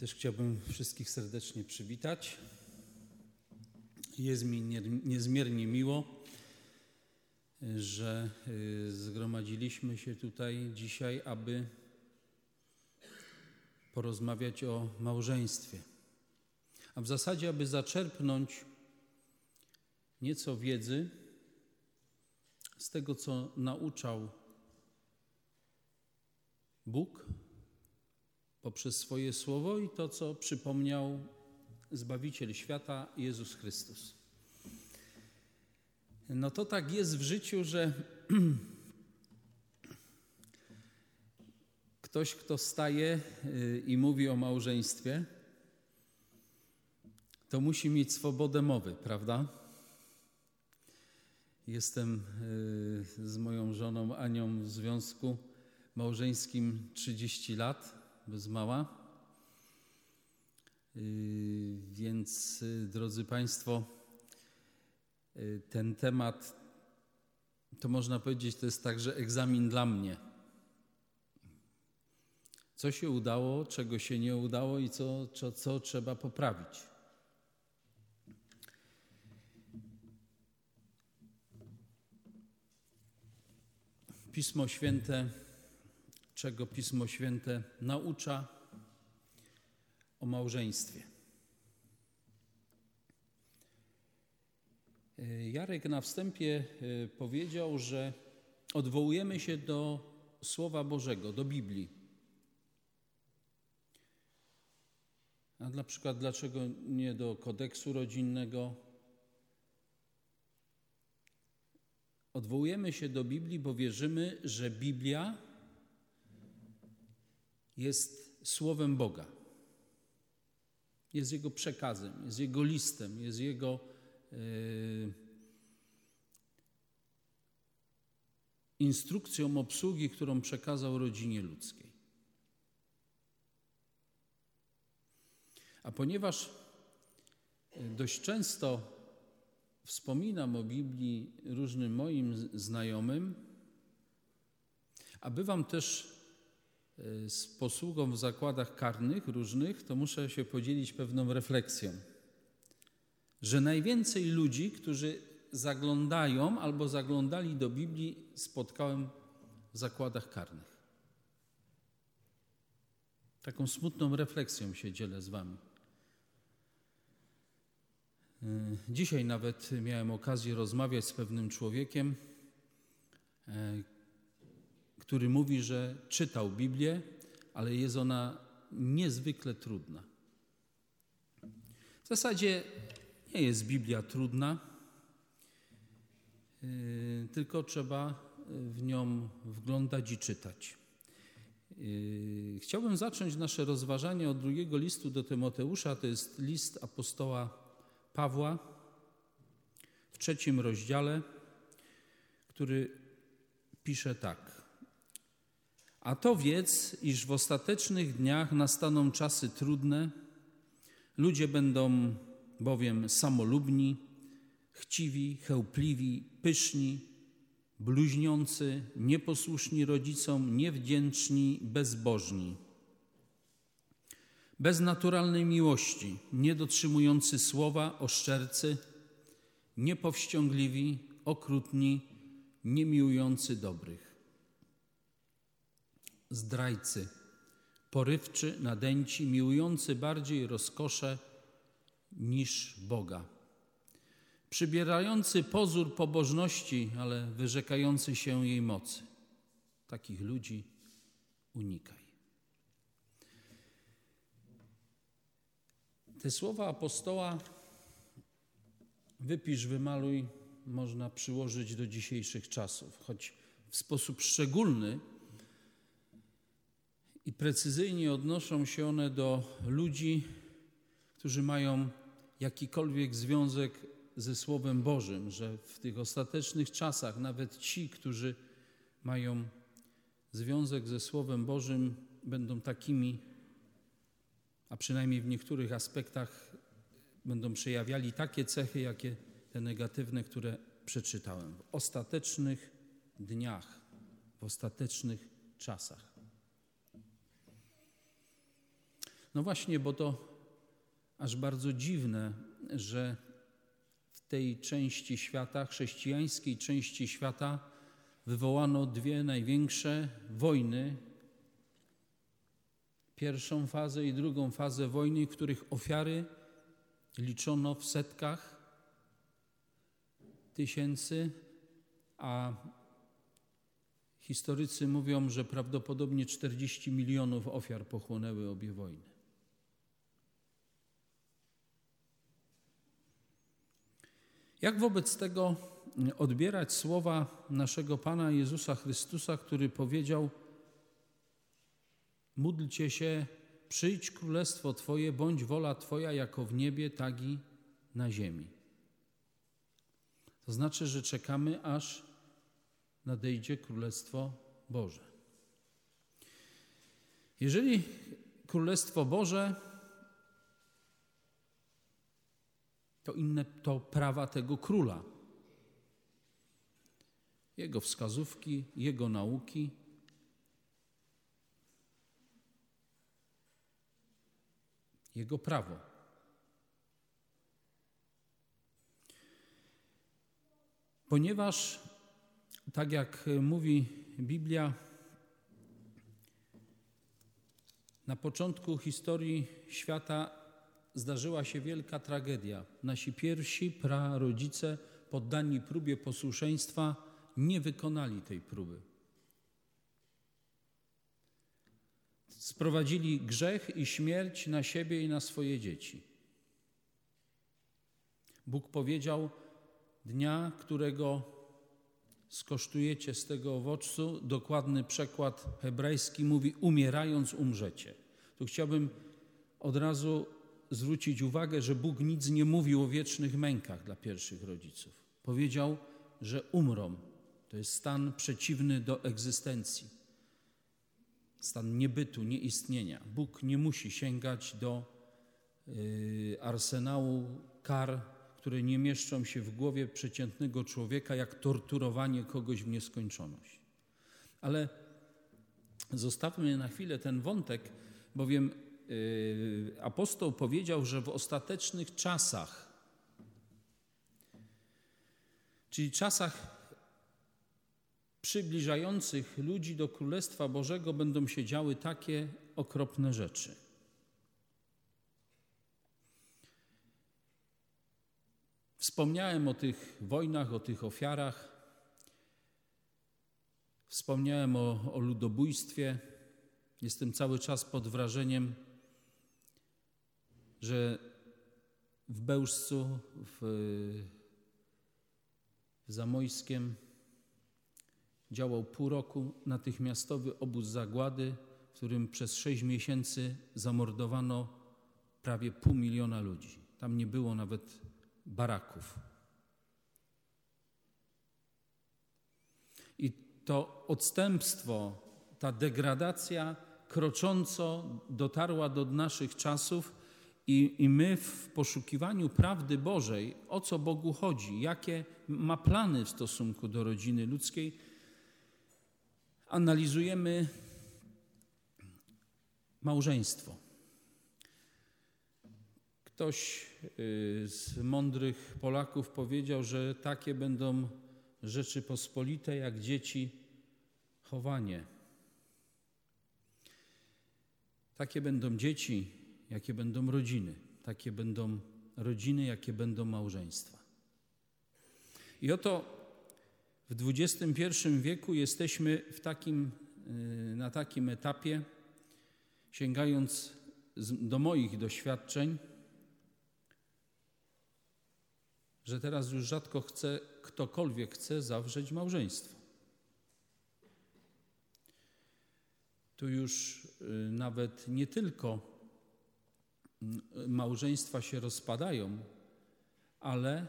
Też chciałbym wszystkich serdecznie przywitać. Jest mi niezmiernie miło, że y, zgromadziliśmy się tutaj dzisiaj, aby porozmawiać o małżeństwie. A w zasadzie, aby zaczerpnąć nieco wiedzy z tego, co nauczał Bóg poprzez swoje słowo i to, co przypomniał Zbawiciel świata Jezus Chrystus. No to tak jest w życiu, że ktoś, kto staje y, i mówi o małżeństwie, to musi mieć swobodę mowy, prawda? Jestem y, z moją żoną Anią w związku małżeńskim 30 lat bez mała. Y, więc, y, drodzy Państwo, y, ten temat, to można powiedzieć, to jest także egzamin dla mnie. Co się udało, czego się nie udało i co, co, co trzeba poprawić. Pismo Święte czego Pismo Święte naucza o małżeństwie. E, Jarek na wstępie e, powiedział, że odwołujemy się do Słowa Bożego, do Biblii. A na przykład dlaczego nie do kodeksu rodzinnego? Odwołujemy się do Biblii, bo wierzymy, że Biblia jest słowem Boga. Jest Jego przekazem, jest Jego listem, jest Jego yy, instrukcją obsługi, którą przekazał rodzinie ludzkiej. A ponieważ e, dość często wspominam o Biblii różnym moim znajomym, a bywam też z posługą w zakładach karnych różnych, to muszę się podzielić pewną refleksją, że najwięcej ludzi, którzy zaglądają albo zaglądali do Biblii, spotkałem w zakładach karnych. Taką smutną refleksją się dzielę z Wami. Y, dzisiaj nawet miałem okazję rozmawiać z pewnym człowiekiem, y, który mówi, że czytał Biblię, ale jest ona niezwykle trudna. W zasadzie nie jest Biblia trudna, yy, tylko trzeba w nią wglądać i czytać. Yy, chciałbym zacząć nasze rozważanie od drugiego listu do Tymoteusza. To jest list apostoła Pawła w trzecim rozdziale, który pisze tak. A to wiedz, iż w ostatecznych dniach nastaną czasy trudne, ludzie będą bowiem samolubni, chciwi, chełpliwi, pyszni, bluźniący, nieposłuszni rodzicom, niewdzięczni, bezbożni. Bez naturalnej miłości, niedotrzymujący słowa, oszczercy, niepowściągliwi, okrutni, niemiłujący dobrych zdrajcy, porywczy, nadęci, miłujący bardziej rozkosze niż Boga. Przybierający pozór pobożności, ale wyrzekający się jej mocy. Takich ludzi unikaj. Te słowa apostoła wypisz, wymaluj można przyłożyć do dzisiejszych czasów, choć w sposób szczególny i precyzyjnie odnoszą się one do ludzi, którzy mają jakikolwiek związek ze Słowem Bożym, że w tych ostatecznych czasach nawet ci, którzy mają związek ze Słowem Bożym, będą takimi, a przynajmniej w niektórych aspektach będą przejawiali takie cechy, jakie te negatywne, które przeczytałem. W ostatecznych dniach, w ostatecznych czasach. No właśnie, bo to aż bardzo dziwne, że w tej części świata, chrześcijańskiej części świata, wywołano dwie największe wojny. Pierwszą fazę i drugą fazę wojny, których ofiary liczono w setkach tysięcy, a historycy mówią, że prawdopodobnie 40 milionów ofiar pochłonęły obie wojny. Jak wobec tego odbierać słowa naszego Pana Jezusa Chrystusa, który powiedział: Módlcie się, przyjdź królestwo Twoje, bądź wola Twoja jako w niebie, tak i na ziemi. To znaczy, że czekamy, aż nadejdzie Królestwo Boże. Jeżeli Królestwo Boże to inne to prawa tego króla. Jego wskazówki, jego nauki. Jego prawo. Ponieważ, tak jak mówi Biblia, na początku historii świata zdarzyła się wielka tragedia. Nasi pierwsi prarodzice, poddani próbie posłuszeństwa, nie wykonali tej próby. Sprowadzili grzech i śmierć na siebie i na swoje dzieci. Bóg powiedział: Dnia, którego skosztujecie z tego owocu, dokładny przekład hebrajski mówi: umierając umrzecie. Tu chciałbym od razu zwrócić uwagę, że Bóg nic nie mówił o wiecznych mękach dla pierwszych rodziców. Powiedział, że umrą. To jest stan przeciwny do egzystencji, stan niebytu, nieistnienia. Bóg nie musi sięgać do y, arsenału kar, które nie mieszczą się w głowie przeciętnego człowieka, jak torturowanie kogoś w nieskończoność. Ale zostawmy na chwilę ten wątek, bowiem apostoł powiedział, że w ostatecznych czasach, czyli czasach przybliżających ludzi do Królestwa Bożego, będą się działy takie okropne rzeczy. Wspomniałem o tych wojnach, o tych ofiarach. Wspomniałem o, o ludobójstwie. Jestem cały czas pod wrażeniem że w Bełżcu, w, w Zamojskiem działał pół roku natychmiastowy obóz zagłady, w którym przez sześć miesięcy zamordowano prawie pół miliona ludzi. Tam nie było nawet baraków. I to odstępstwo, ta degradacja krocząco dotarła do naszych czasów i, I my w poszukiwaniu prawdy Bożej, o co Bogu chodzi, jakie ma plany w stosunku do rodziny ludzkiej, analizujemy małżeństwo. Ktoś y, z mądrych Polaków powiedział, że takie będą rzeczy pospolite jak dzieci chowanie. Takie będą dzieci jakie będą rodziny, takie będą rodziny, jakie będą małżeństwa. I oto w XXI wieku jesteśmy takim, y, na takim etapie, sięgając do moich doświadczeń, że teraz już rzadko chce, ktokolwiek chce zawrzeć małżeństwo. Tu już y, nawet nie tylko małżeństwa się rozpadają, ale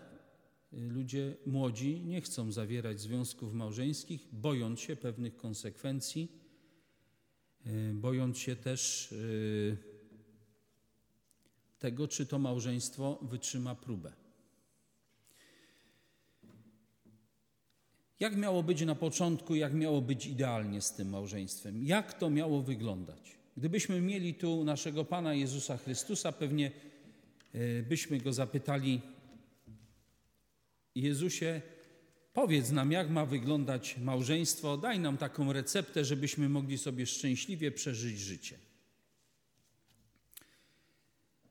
ludzie młodzi nie chcą zawierać związków małżeńskich, bojąc się pewnych konsekwencji, e, bojąc się też e, tego, czy to małżeństwo wytrzyma próbę. Jak miało być na początku, jak miało być idealnie z tym małżeństwem? Jak to miało wyglądać? Gdybyśmy mieli tu naszego Pana Jezusa Chrystusa, pewnie e, byśmy go zapytali: Jezusie, powiedz nam, jak ma wyglądać małżeństwo, daj nam taką receptę, żebyśmy mogli sobie szczęśliwie przeżyć życie.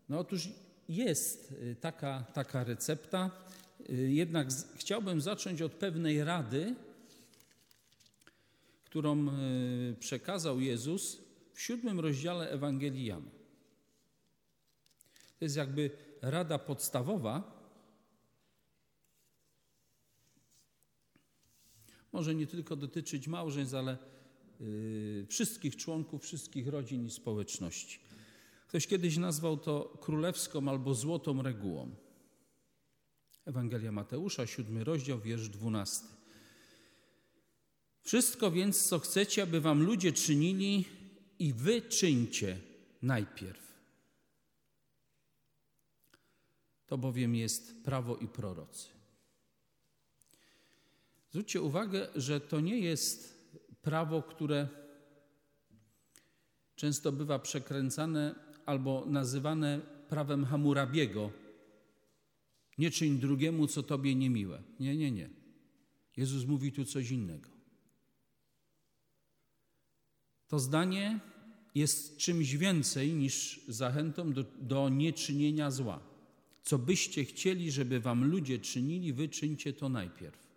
No otóż jest y, taka, taka recepta, y, jednak chciałbym zacząć od pewnej rady, którą przekazał Jezus w siódmym rozdziale Ewangelii Jana. To jest jakby rada podstawowa. Może nie tylko dotyczyć małżeństw, ale wszystkich członków, wszystkich rodzin i społeczności. Ktoś kiedyś nazwał to królewską albo złotą regułą. Ewangelia Mateusza, siódmy rozdział, wiersz dwunasty. Wszystko więc, co chcecie, aby wam ludzie czynili, i wy czyńcie najpierw. To bowiem jest prawo i prorocy. Zwróćcie uwagę, że to nie jest prawo, które często bywa przekręcane albo nazywane prawem Hamurabiego. Nie czyń drugiemu, co tobie niemiłe. Nie, nie, nie. Jezus mówi tu coś innego. To zdanie jest czymś więcej niż zachętą do, do nieczynienia zła. Co byście chcieli, żeby wam ludzie czynili, wy czyńcie to najpierw.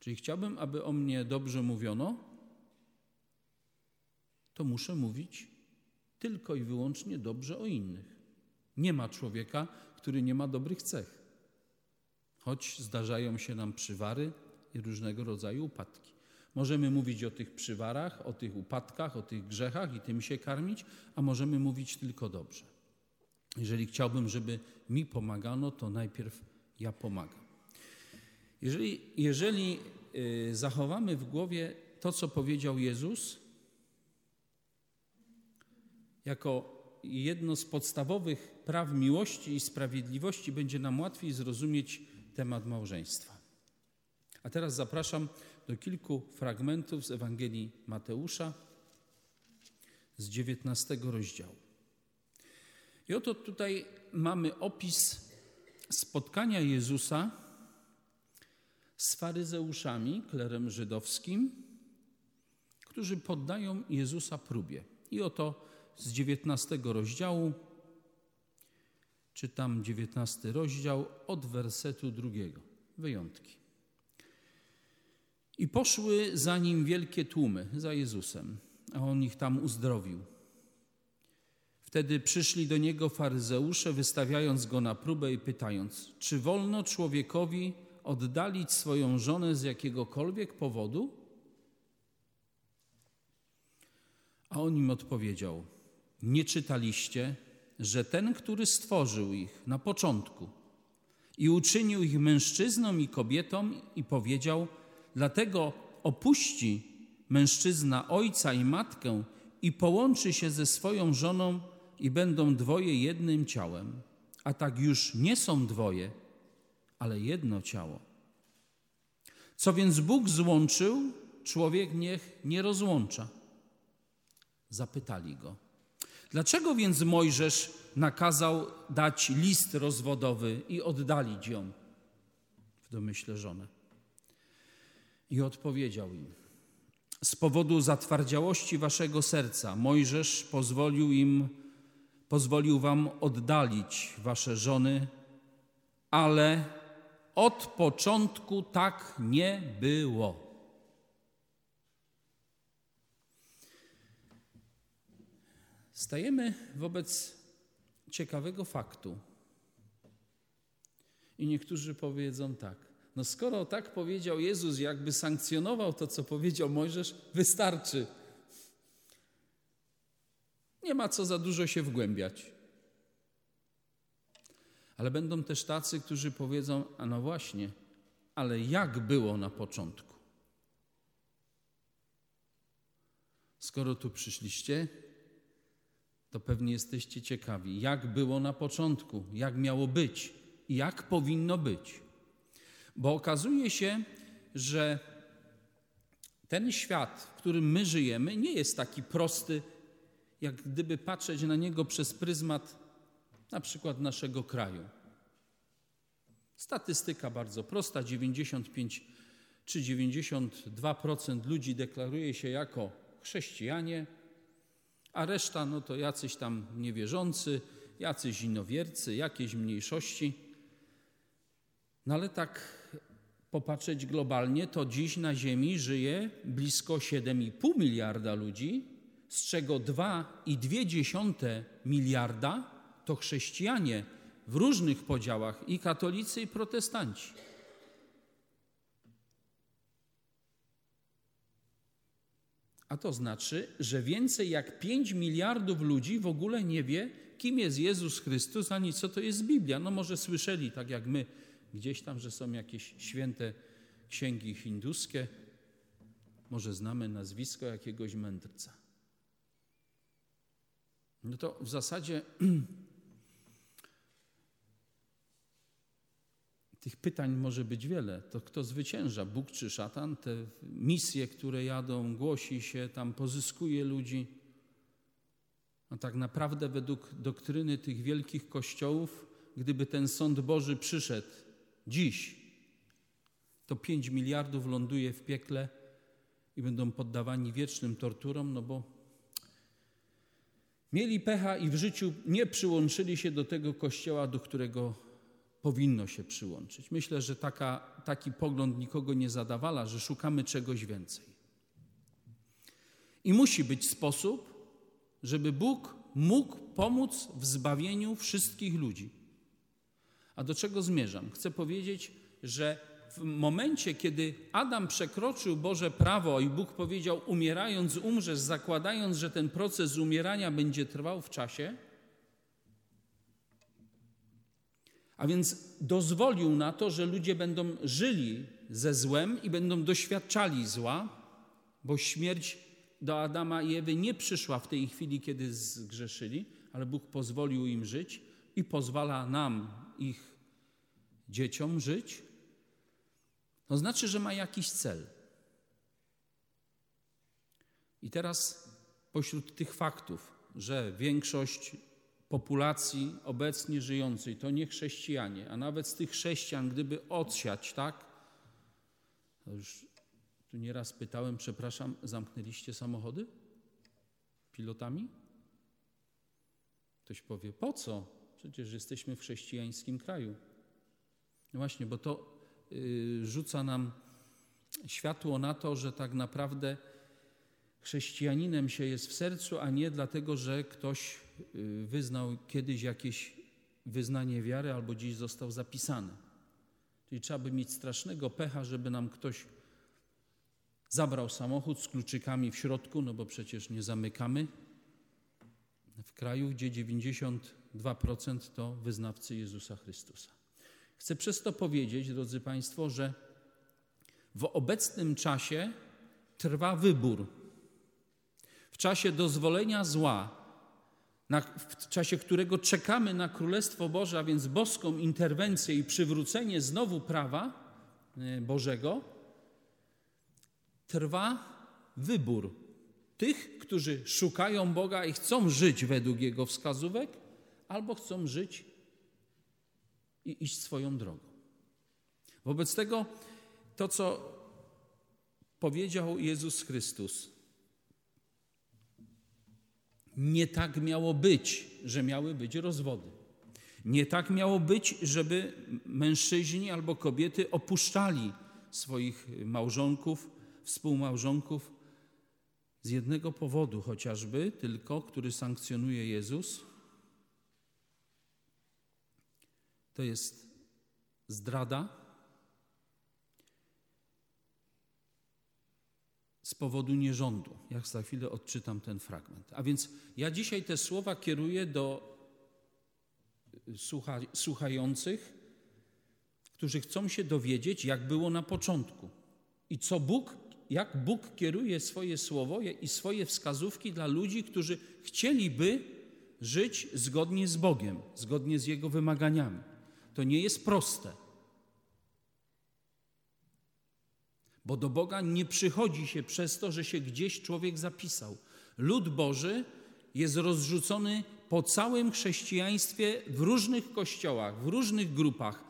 Czyli chciałbym, aby o mnie dobrze mówiono, to muszę mówić tylko i wyłącznie dobrze o innych. Nie ma człowieka, który nie ma dobrych cech. Choć zdarzają się nam przywary i różnego rodzaju upadki. Możemy mówić o tych przywarach, o tych upadkach, o tych grzechach i tym się karmić, a możemy mówić tylko dobrze. Jeżeli chciałbym, żeby mi pomagano, to najpierw ja pomagam. Jeżeli, jeżeli y, zachowamy w głowie to, co powiedział Jezus, jako jedno z podstawowych praw miłości i sprawiedliwości będzie nam łatwiej zrozumieć temat małżeństwa. A teraz zapraszam do kilku fragmentów z Ewangelii Mateusza z 19 rozdziału. I oto tutaj mamy opis spotkania Jezusa z faryzeuszami, klerem żydowskim, którzy poddają Jezusa próbie. I oto z 19 rozdziału. Czytam 19 rozdział od wersetu drugiego. Wyjątki. I poszły za nim wielkie tłumy, za Jezusem, a on ich tam uzdrowił. Wtedy przyszli do niego faryzeusze, wystawiając go na próbę i pytając: Czy wolno człowiekowi oddalić swoją żonę z jakiegokolwiek powodu? A on im odpowiedział: nie czytaliście, że ten, który stworzył ich na początku i uczynił ich mężczyzną i kobietą i powiedział, dlatego opuści mężczyzna ojca i matkę i połączy się ze swoją żoną i będą dwoje jednym ciałem. A tak już nie są dwoje, ale jedno ciało. Co więc Bóg złączył, człowiek niech nie rozłącza. Zapytali go. Dlaczego więc Mojżesz nakazał dać list rozwodowy i oddalić ją w domyśle żonę? I odpowiedział im: Z powodu zatwardziałości waszego serca Mojżesz pozwolił im, pozwolił wam oddalić wasze żony, ale od początku tak nie było. Stajemy wobec ciekawego faktu. I niektórzy powiedzą tak: No, skoro tak powiedział Jezus, jakby sankcjonował to, co powiedział Mojżesz, wystarczy. Nie ma co za dużo się wgłębiać. Ale będą też tacy, którzy powiedzą: A no właśnie, ale jak było na początku? Skoro tu przyszliście, to pewnie jesteście ciekawi, jak było na początku, jak miało być jak powinno być. Bo okazuje się, że ten świat, w którym my żyjemy, nie jest taki prosty, jak gdyby patrzeć na niego przez pryzmat na przykład naszego kraju. Statystyka bardzo prosta: 95 czy 92% ludzi deklaruje się jako chrześcijanie, a reszta no to jacyś tam niewierzący, jacyś inowiercy, jakieś mniejszości. No ale tak popatrzeć globalnie, to dziś na Ziemi żyje blisko 7,5 miliarda ludzi, z czego 2,2 miliarda to chrześcijanie w różnych podziałach i katolicy, i protestanci. A to znaczy, że więcej jak 5 miliardów ludzi w ogóle nie wie, kim jest Jezus Chrystus, ani co to jest Biblia. No może słyszeli, tak jak my, gdzieś tam, że są jakieś święte księgi hinduskie, może znamy nazwisko jakiegoś mędrca. No to w zasadzie tych pytań może być wiele. To kto zwycięża, Bóg czy szatan? Te misje, które jadą, głosi się, tam pozyskuje ludzi. A tak naprawdę według doktryny tych wielkich kościołów, gdyby ten sąd Boży przyszedł dziś, to 5 miliardów ląduje w piekle i będą poddawani wiecznym torturom, no bo mieli pecha i w życiu nie przyłączyli się do tego kościoła, do którego powinno się przyłączyć. Myślę, że taka, taki pogląd nikogo nie zadawala, że szukamy czegoś więcej. I musi być sposób, żeby Bóg mógł pomóc w zbawieniu wszystkich ludzi. A do czego zmierzam? Chcę powiedzieć, że w momencie, kiedy Adam przekroczył Boże prawo i Bóg powiedział: Umierając, umrzesz, zakładając, że ten proces umierania będzie trwał w czasie, a więc dozwolił na to, że ludzie będą żyli ze złem i będą doświadczali zła, bo śmierć do Adama i Ewy nie przyszła w tej chwili, kiedy zgrzeszyli, ale Bóg pozwolił im żyć i pozwala nam, ich dzieciom żyć. To znaczy, że ma jakiś cel. I teraz pośród tych faktów, że większość populacji obecnie żyjącej to nie chrześcijanie, a nawet z tych chrześcijan, gdyby odsiać, tak? To już tu nieraz pytałem, przepraszam, zamknęliście samochody pilotami? Ktoś powie, po co? Przecież jesteśmy w chrześcijańskim kraju. No właśnie, bo to yy, rzuca nam światło na to, że tak naprawdę chrześcijaninem się jest w sercu, a nie dlatego, że ktoś y, wyznał kiedyś jakieś wyznanie wiary albo dziś został zapisany. Czyli trzeba by mieć strasznego pecha, żeby nam ktoś zabrał samochód z kluczykami w środku, no bo przecież nie zamykamy. W kraju, gdzie 92% to wyznawcy Jezusa Chrystusa. Chcę przez to powiedzieć, drodzy Państwo, że w obecnym czasie trwa wybór w czasie dozwolenia zła, na, w czasie którego czekamy na Królestwo Boże, a więc boską interwencję i przywrócenie znowu prawa e, Bożego, trwa wybór tych, którzy szukają Boga i chcą żyć według Jego wskazówek, albo chcą żyć i iść swoją drogą. Wobec tego to, co powiedział Jezus Chrystus, nie tak miało być, że miały być rozwody. Nie tak miało być, żeby mężczyźni albo kobiety opuszczali swoich małżonków, współmałżonków z jednego powodu chociażby, tylko który sankcjonuje Jezus. To jest zdrada, z powodu nierządu. Jak za chwilę odczytam ten fragment. A więc ja dzisiaj te słowa kieruję do słucha, słuchających, którzy chcą się dowiedzieć, jak było na początku i co Bóg, jak Bóg kieruje swoje słowo i swoje wskazówki dla ludzi, którzy chcieliby żyć zgodnie z Bogiem, zgodnie z Jego wymaganiami. To nie jest proste. Bo do Boga nie przychodzi się przez to, że się gdzieś człowiek zapisał. Lud Boży jest rozrzucony po całym chrześcijaństwie w różnych kościołach, w różnych grupach,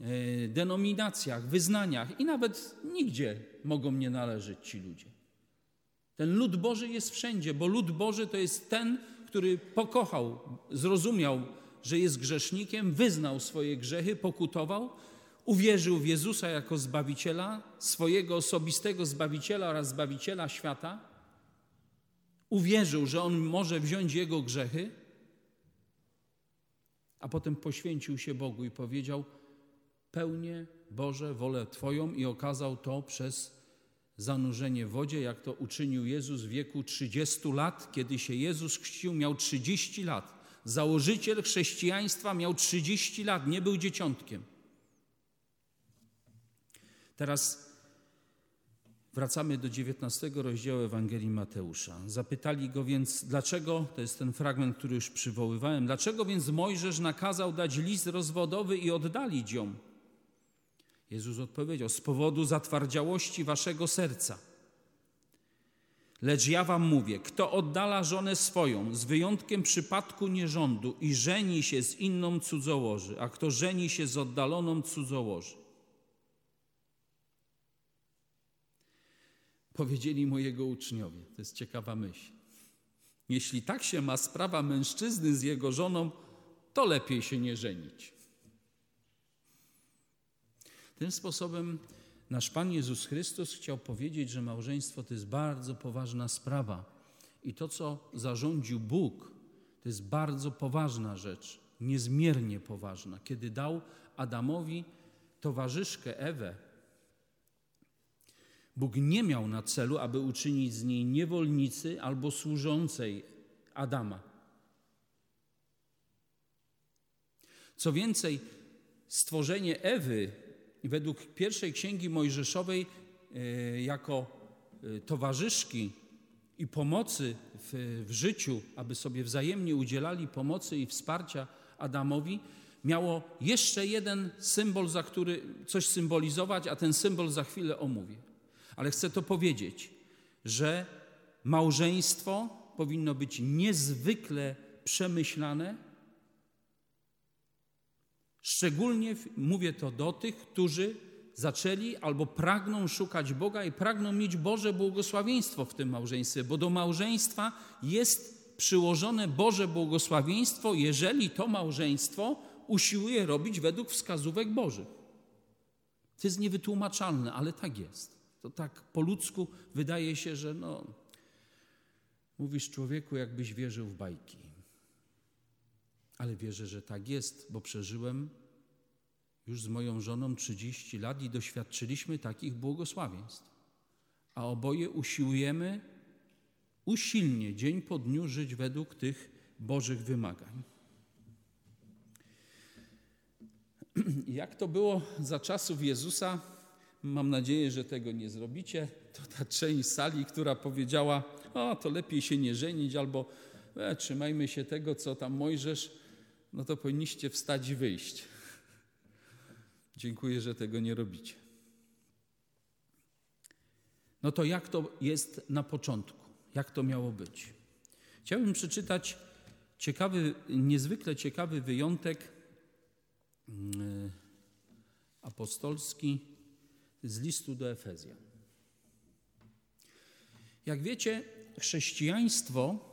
e, denominacjach, wyznaniach i nawet nigdzie mogą nie należeć ci ludzie. Ten lud Boży jest wszędzie, bo lud Boży to jest ten, który pokochał, zrozumiał, że jest grzesznikiem, wyznał swoje grzechy, pokutował, uwierzył w Jezusa jako Zbawiciela, swojego osobistego Zbawiciela oraz Zbawiciela świata, uwierzył, że On może wziąć jego grzechy, a potem poświęcił się Bogu i powiedział: Pełnię Boże wolę Twoją, i okazał to przez zanurzenie w wodzie, jak to uczynił Jezus w wieku 30 lat. Kiedy się Jezus chrzcił, miał 30 lat. Założyciel chrześcijaństwa miał 30 lat, nie był dzieciątkiem. Teraz wracamy do 19 rozdziału Ewangelii Mateusza. Zapytali go więc, dlaczego, to jest ten fragment, który już przywoływałem, dlaczego więc Mojżesz nakazał dać list rozwodowy i oddalić ją? Jezus odpowiedział: Z powodu zatwardziałości waszego serca. Lecz ja wam mówię: kto oddala żonę swoją, z wyjątkiem przypadku nierządu, i żeni się z inną cudzołoży, a kto żeni się z oddaloną cudzołoży. Powiedzieli mojego uczniowie, to jest ciekawa myśl. Jeśli tak się ma sprawa mężczyzny z jego żoną, to lepiej się nie żenić. Tym sposobem nasz Pan Jezus Chrystus chciał powiedzieć, że małżeństwo to jest bardzo poważna sprawa i to, co zarządził Bóg, to jest bardzo poważna rzecz, niezmiernie poważna. Kiedy dał Adamowi towarzyszkę Ewę, Bóg nie miał na celu, aby uczynić z niej niewolnicy albo służącej Adama. Co więcej, stworzenie Ewy według pierwszej księgi Mojżeszowej e, jako e, towarzyszki i pomocy w, w życiu, aby sobie wzajemnie udzielali pomocy i wsparcia Adamowi, miało jeszcze jeden symbol, za który coś symbolizować, a ten symbol za chwilę omówię. Ale chcę to powiedzieć, że małżeństwo powinno być niezwykle przemyślane, Szczególnie mówię to do tych, którzy zaczęli albo pragną szukać Boga i pragną mieć Boże błogosławieństwo w tym małżeństwie, bo do małżeństwa jest przyłożone Boże błogosławieństwo, jeżeli to małżeństwo usiłuje robić według wskazówek Bożych. To jest niewytłumaczalne, ale tak jest. To tak po ludzku wydaje się, że no, mówisz człowieku, jakbyś wierzył w bajki. Ale wierzę, że tak jest, bo przeżyłem już z moją żoną 30 lat i doświadczyliśmy takich błogosławieństw. A oboje usiłujemy usilnie, dzień po dniu żyć według tych Bożych wymagań. Jak to było za czasów Jezusa, mam nadzieję, że tego nie zrobicie, to ta część sali, która powiedziała, o to lepiej się nie żenić, albo e, trzymajmy się tego, co tam Mojżesz, no to powinniście wstać i wyjść. Dziękuję, że tego nie robicie. No to jak to jest na początku? Jak to miało być? Chciałbym przeczytać ciekawy, niezwykle ciekawy wyjątek mm, apostolski z listu do Efezjan. Jak wiecie, chrześcijaństwo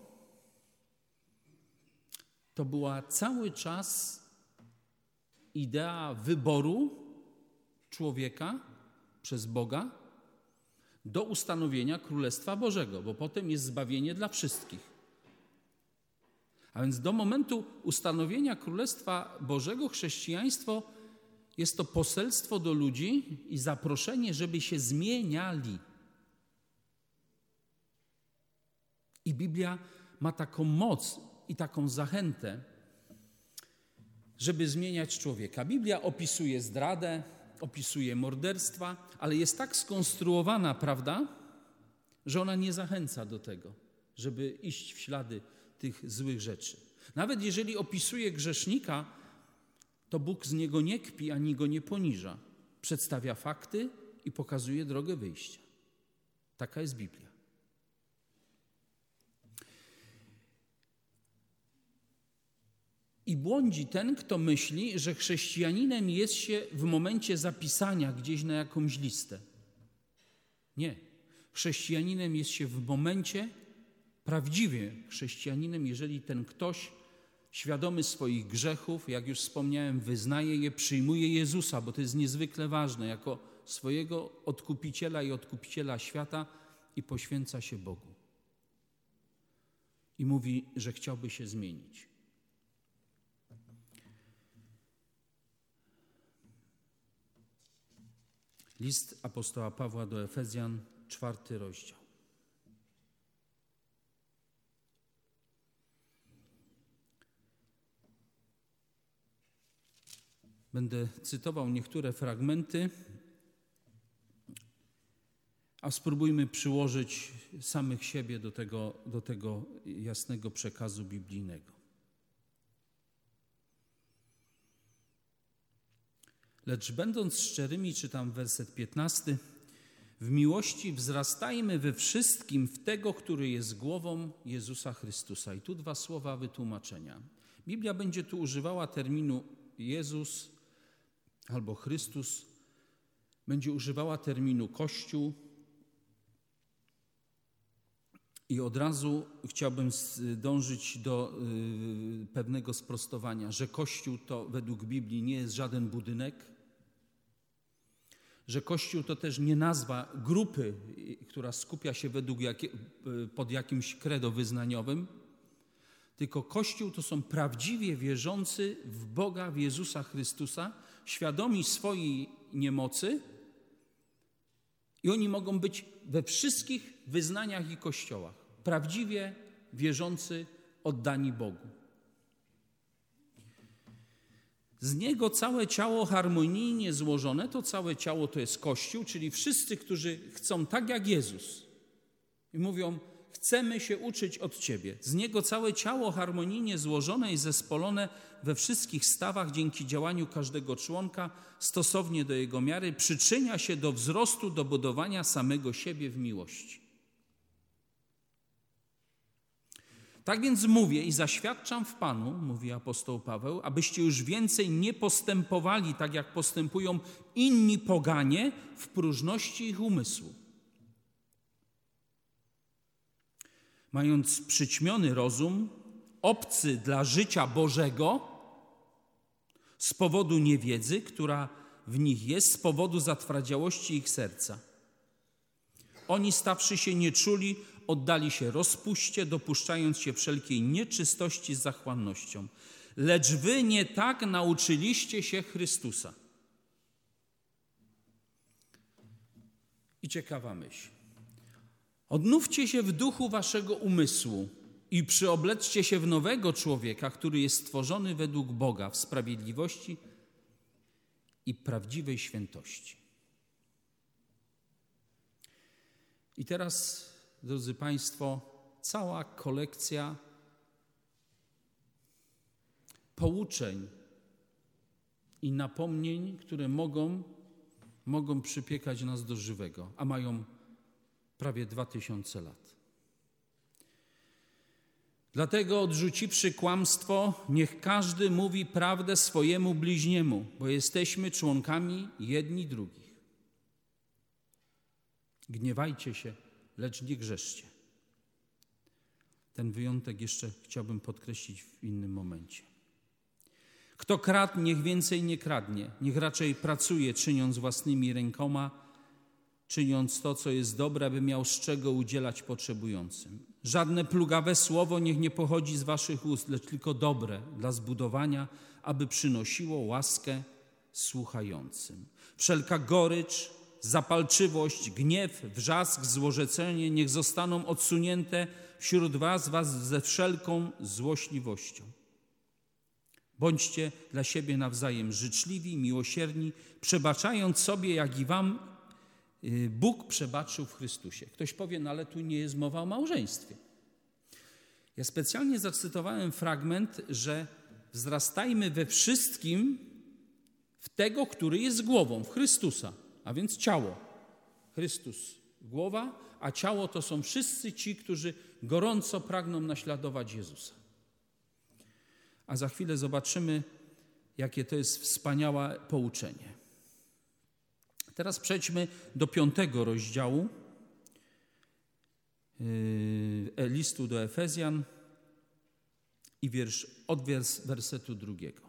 to była cały czas idea wyboru człowieka przez Boga do ustanowienia Królestwa Bożego, bo potem jest zbawienie dla wszystkich. A więc do momentu ustanowienia Królestwa Bożego chrześcijaństwo jest to poselstwo do ludzi i zaproszenie, żeby się zmieniali. I Biblia ma taką moc i taką zachętę, żeby zmieniać człowieka. Biblia opisuje zdradę, opisuje morderstwa, ale jest tak skonstruowana, prawda, że ona nie zachęca do tego, żeby iść w ślady tych złych rzeczy. Nawet jeżeli opisuje grzesznika, to Bóg z niego nie kpi ani go nie poniża. Przedstawia fakty i pokazuje drogę wyjścia. Taka jest Biblia. I błądzi ten, kto myśli, że chrześcijaninem jest się w momencie zapisania gdzieś na jakąś listę. Nie. Chrześcijaninem jest się w momencie, prawdziwie chrześcijaninem, jeżeli ten ktoś świadomy swoich grzechów, jak już wspomniałem, wyznaje je, przyjmuje Jezusa, bo to jest niezwykle ważne, jako swojego odkupiciela i odkupiciela świata i poświęca się Bogu. I mówi, że chciałby się zmienić. List apostoła Pawła do Efezjan, czwarty rozdział. Będę cytował niektóre fragmenty, a spróbujmy przyłożyć samych siebie do tego, do tego jasnego przekazu biblijnego. Lecz będąc szczerymi, czytam werset 15, w miłości wzrastajmy we wszystkim w tego, który jest głową Jezusa Chrystusa. I tu dwa słowa wytłumaczenia. Biblia będzie tu używała terminu Jezus albo Chrystus, będzie używała terminu Kościół. I od razu chciałbym dążyć do y, pewnego sprostowania, że Kościół to według Biblii nie jest żaden budynek, że Kościół to też nie nazwa grupy, która skupia się według jakie, pod jakimś kredo wyznaniowym, tylko Kościół to są prawdziwie wierzący w Boga, w Jezusa Chrystusa, świadomi swojej niemocy i oni mogą być we wszystkich wyznaniach i kościołach. Prawdziwie wierzący, oddani Bogu. Z niego całe ciało harmonijnie złożone, to całe ciało to jest Kościół, czyli wszyscy, którzy chcą tak jak Jezus i mówią, chcemy się uczyć od Ciebie. Z niego całe ciało harmonijnie złożone i zespolone we wszystkich stawach dzięki działaniu każdego członka stosownie do jego miary przyczynia się do wzrostu, do budowania samego siebie w miłości. Tak więc mówię i zaświadczam w Panu, mówi apostoł Paweł, abyście już więcej nie postępowali tak, jak postępują inni poganie w próżności ich umysłu. Mając przyćmiony rozum, obcy dla życia Bożego, z powodu niewiedzy, która w nich jest, z powodu zatwardziałości ich serca. Oni, stawszy się nieczuli, oddali się rozpuście, dopuszczając się wszelkiej nieczystości z zachłannością. Lecz wy nie tak nauczyliście się Chrystusa. I ciekawa myśl. Odnówcie się w duchu waszego umysłu i przyobleczcie się w nowego człowieka, który jest stworzony według Boga w sprawiedliwości i prawdziwej świętości. I teraz drodzy Państwo, cała kolekcja pouczeń i napomnień, które mogą, mogą przypiekać nas do żywego, a mają prawie dwa tysiące lat. Dlatego odrzuciwszy kłamstwo, niech każdy mówi prawdę swojemu bliźniemu, bo jesteśmy członkami jedni drugich. Gniewajcie się lecz nie grzeszcie. Ten wyjątek jeszcze chciałbym podkreślić w innym momencie. Kto kradł, niech więcej nie kradnie, niech raczej pracuje, czyniąc własnymi rękoma, czyniąc to, co jest dobre, aby miał z czego udzielać potrzebującym. Żadne plugawe słowo niech nie pochodzi z waszych ust, lecz tylko dobre dla zbudowania, aby przynosiło łaskę słuchającym. Wszelka gorycz, zapalczywość, gniew, wrzask, złorzeczenie niech zostaną odsunięte wśród was, was ze wszelką złośliwością. Bądźcie dla siebie nawzajem życzliwi, miłosierni, przebaczając sobie, jak i wam y, Bóg przebaczył w Chrystusie. Ktoś powie, no ale tu nie jest mowa o małżeństwie. Ja specjalnie zacytowałem fragment, że wzrastajmy we wszystkim w tego, który jest głową, w Chrystusa a więc ciało. Chrystus głowa, a ciało to są wszyscy ci, którzy gorąco pragną naśladować Jezusa. A za chwilę zobaczymy, jakie to jest wspaniałe pouczenie. Teraz przejdźmy do piątego rozdziału yy, listu do Efezjan i wiersz, od wersetu drugiego.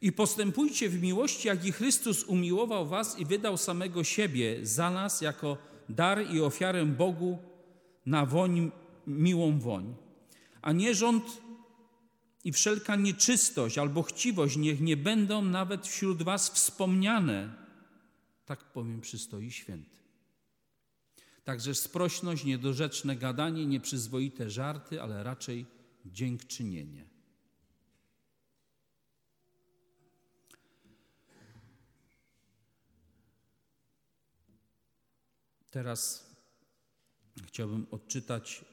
I postępujcie w miłości, jak i Chrystus umiłował was i wydał samego siebie za nas jako dar i ofiarę Bogu na woń, miłą woń. A nie rząd i wszelka nieczystość albo chciwość niech nie będą nawet wśród was wspomniane. Tak powiem przystoi święty. Także sprośność, niedorzeczne gadanie, nieprzyzwoite żarty, ale raczej dziękczynienie. Teraz chciałbym odczytać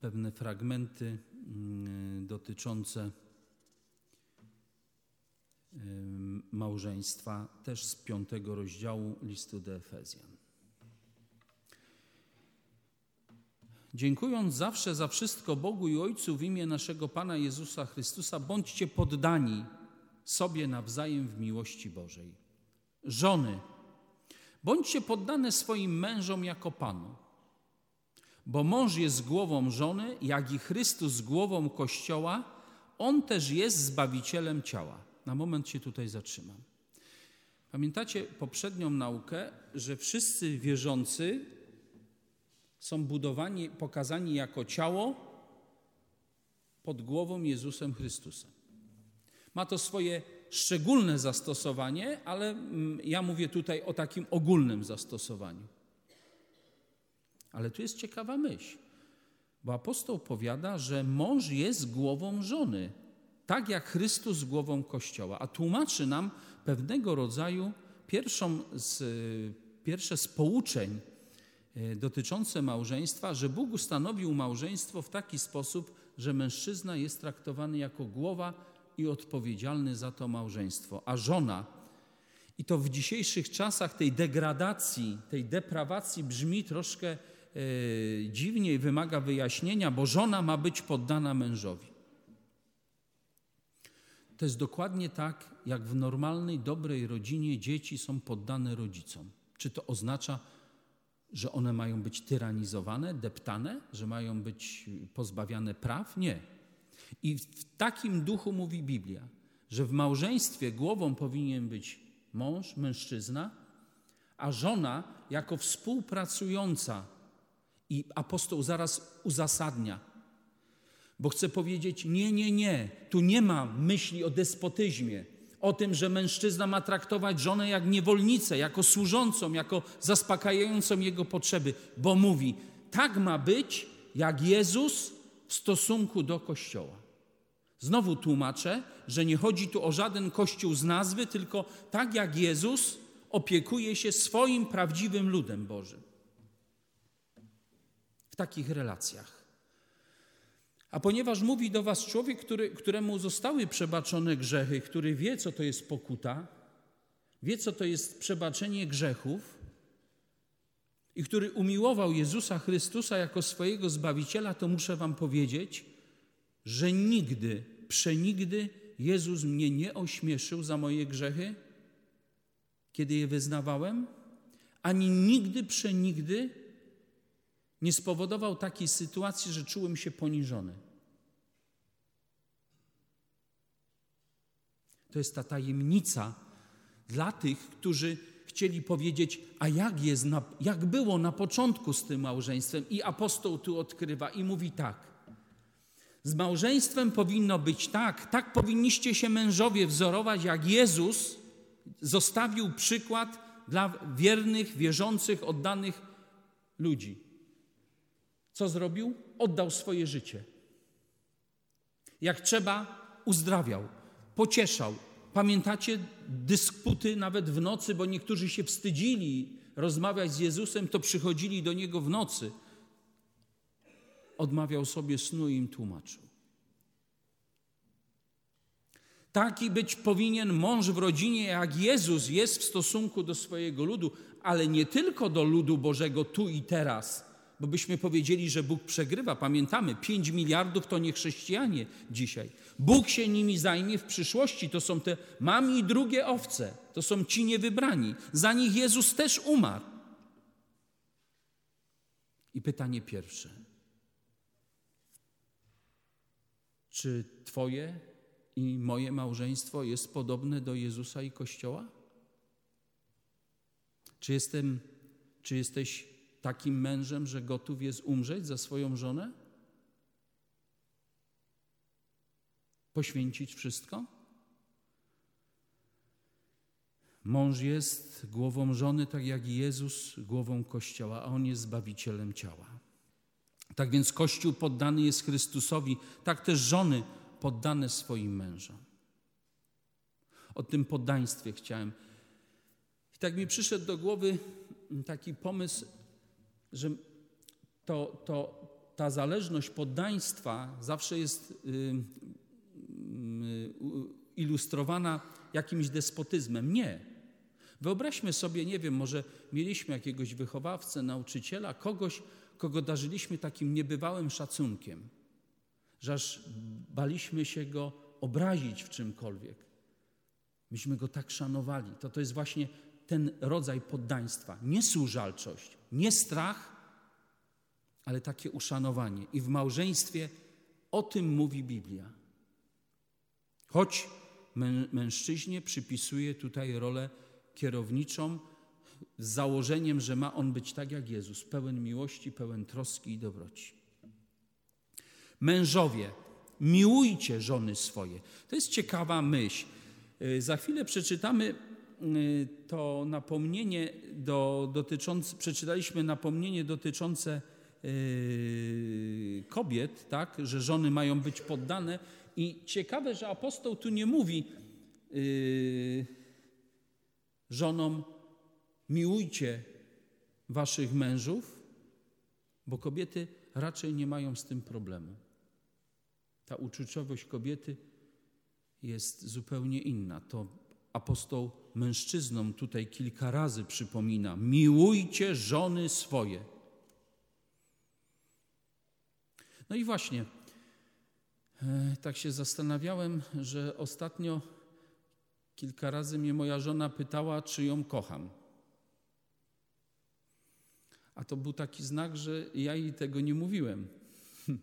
pewne fragmenty mm, dotyczące małżeństwa, też z piątego rozdziału listu do Efezjan. Dziękując zawsze za wszystko Bogu i Ojcu w imię naszego Pana Jezusa Chrystusa, bądźcie poddani sobie nawzajem w miłości Bożej. Żony, bądźcie poddane swoim mężom jako Panu. Bo mąż jest głową żony, jak i Chrystus głową Kościoła, on też jest zbawicielem ciała. Na moment się tutaj zatrzymam. Pamiętacie poprzednią naukę, że wszyscy wierzący są budowani, pokazani jako ciało pod głową Jezusem Chrystusem. Ma to swoje szczególne zastosowanie, ale mm, ja mówię tutaj o takim ogólnym zastosowaniu. Ale tu jest ciekawa myśl, bo apostoł powiada, że mąż jest głową żony, tak jak Chrystus głową Kościoła, a tłumaczy nam pewnego rodzaju pierwszą z, pierwsze z pouczeń e, dotyczące małżeństwa, że Bóg ustanowił małżeństwo w taki sposób, że mężczyzna jest traktowany jako głowa i odpowiedzialny za to małżeństwo, a żona i to w dzisiejszych czasach tej degradacji, tej deprawacji brzmi troszkę e, dziwnie i wymaga wyjaśnienia, bo żona ma być poddana mężowi. To jest dokładnie tak, jak w normalnej, dobrej rodzinie dzieci są poddane rodzicom. Czy to oznacza, że one mają być tyranizowane, deptane, że mają być pozbawiane praw? Nie. I w takim duchu mówi Biblia, że w małżeństwie głową powinien być mąż, mężczyzna, a żona jako współpracująca. I apostoł zaraz uzasadnia, bo chcę powiedzieć: nie, nie, nie, tu nie ma myśli o despotyzmie, o tym, że mężczyzna ma traktować żonę jak niewolnicę, jako służącą, jako zaspokajającą jego potrzeby, bo mówi: tak ma być, jak Jezus w stosunku do Kościoła. Znowu tłumaczę, że nie chodzi tu o żaden kościół z nazwy, tylko tak jak Jezus opiekuje się swoim prawdziwym ludem Bożym. W takich relacjach. A ponieważ mówi do was człowiek, który, któremu zostały przebaczone grzechy, który wie, co to jest pokuta, wie, co to jest przebaczenie grzechów i który umiłował Jezusa Chrystusa jako swojego Zbawiciela, to muszę wam powiedzieć, że nigdy, przenigdy Jezus mnie nie ośmieszył za moje grzechy, kiedy je wyznawałem, ani nigdy, przenigdy nie spowodował takiej sytuacji, że czułem się poniżony. To jest ta tajemnica dla tych, którzy chcieli powiedzieć, a jak, jest na, jak było na początku z tym małżeństwem. I apostoł tu odkrywa i mówi tak. Z małżeństwem powinno być tak, tak powinniście się mężowie wzorować, jak Jezus zostawił przykład dla wiernych, wierzących, oddanych ludzi. Co zrobił? Oddał swoje życie. Jak trzeba, uzdrawiał, pocieszał. Pamiętacie dysputy nawet w nocy, bo niektórzy się wstydzili rozmawiać z Jezusem, to przychodzili do Niego w nocy. Odmawiał sobie snu i im tłumaczył. Taki być powinien mąż w rodzinie, jak Jezus jest w stosunku do swojego ludu, ale nie tylko do ludu Bożego tu i teraz, bo byśmy powiedzieli, że Bóg przegrywa. Pamiętamy, 5 miliardów to nie chrześcijanie dzisiaj. Bóg się nimi zajmie w przyszłości. To są te mami i drugie owce. To są ci niewybrani. Za nich Jezus też umarł. I pytanie pierwsze. Czy Twoje i moje małżeństwo jest podobne do Jezusa i Kościoła? Czy, jestem, czy jesteś takim mężem, że gotów jest umrzeć za swoją żonę? Poświęcić wszystko? Mąż jest głową żony, tak jak Jezus głową Kościoła, a On jest Zbawicielem ciała. Tak więc Kościół poddany jest Chrystusowi, tak też żony poddane swoim mężom. O tym poddaństwie chciałem. I tak mi przyszedł do głowy taki pomysł, że to, to, ta zależność poddaństwa zawsze jest y, y, ilustrowana jakimś despotyzmem. Nie. Wyobraźmy sobie, nie wiem, może mieliśmy jakiegoś wychowawcę, nauczyciela, kogoś, kogo darzyliśmy takim niebywałym szacunkiem, że aż baliśmy się go obrazić w czymkolwiek. Myśmy go tak szanowali. To to jest właśnie ten rodzaj poddaństwa. Nie służalczość, nie strach, ale takie uszanowanie. I w małżeństwie o tym mówi Biblia. Choć mężczyźnie przypisuje tutaj rolę kierowniczą z założeniem, że ma on być tak jak Jezus, pełen miłości, pełen troski i dobroci. Mężowie, miłujcie żony swoje. To jest ciekawa myśl. Y, za chwilę przeczytamy y, to napomnienie do, dotyczące, przeczytaliśmy napomnienie dotyczące yy, kobiet, tak, że żony mają być poddane i ciekawe, że apostoł tu nie mówi yy, żonom miłujcie waszych mężów, bo kobiety raczej nie mają z tym problemu. Ta uczuciowość kobiety jest zupełnie inna. To apostoł mężczyznom tutaj kilka razy przypomina: miłujcie żony swoje. No i właśnie, e, tak się zastanawiałem, że ostatnio kilka razy mnie moja żona pytała, czy ją kocham. A to był taki znak, że ja jej tego nie mówiłem.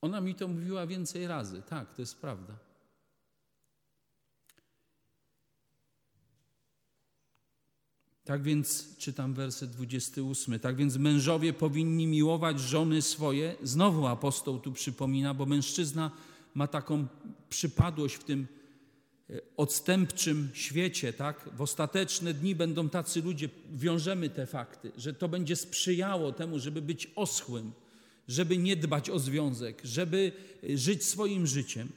Ona mi to mówiła więcej razy. Tak, to jest prawda. Tak więc czytam werset 28. Tak więc mężowie powinni miłować żony swoje. Znowu apostoł tu przypomina, bo mężczyzna ma taką przypadłość w tym odstępczym świecie, tak? W ostateczne dni będą tacy ludzie, wiążemy te fakty, że to będzie sprzyjało temu, żeby być oschłym, żeby nie dbać o związek, żeby e, żyć swoim życiem.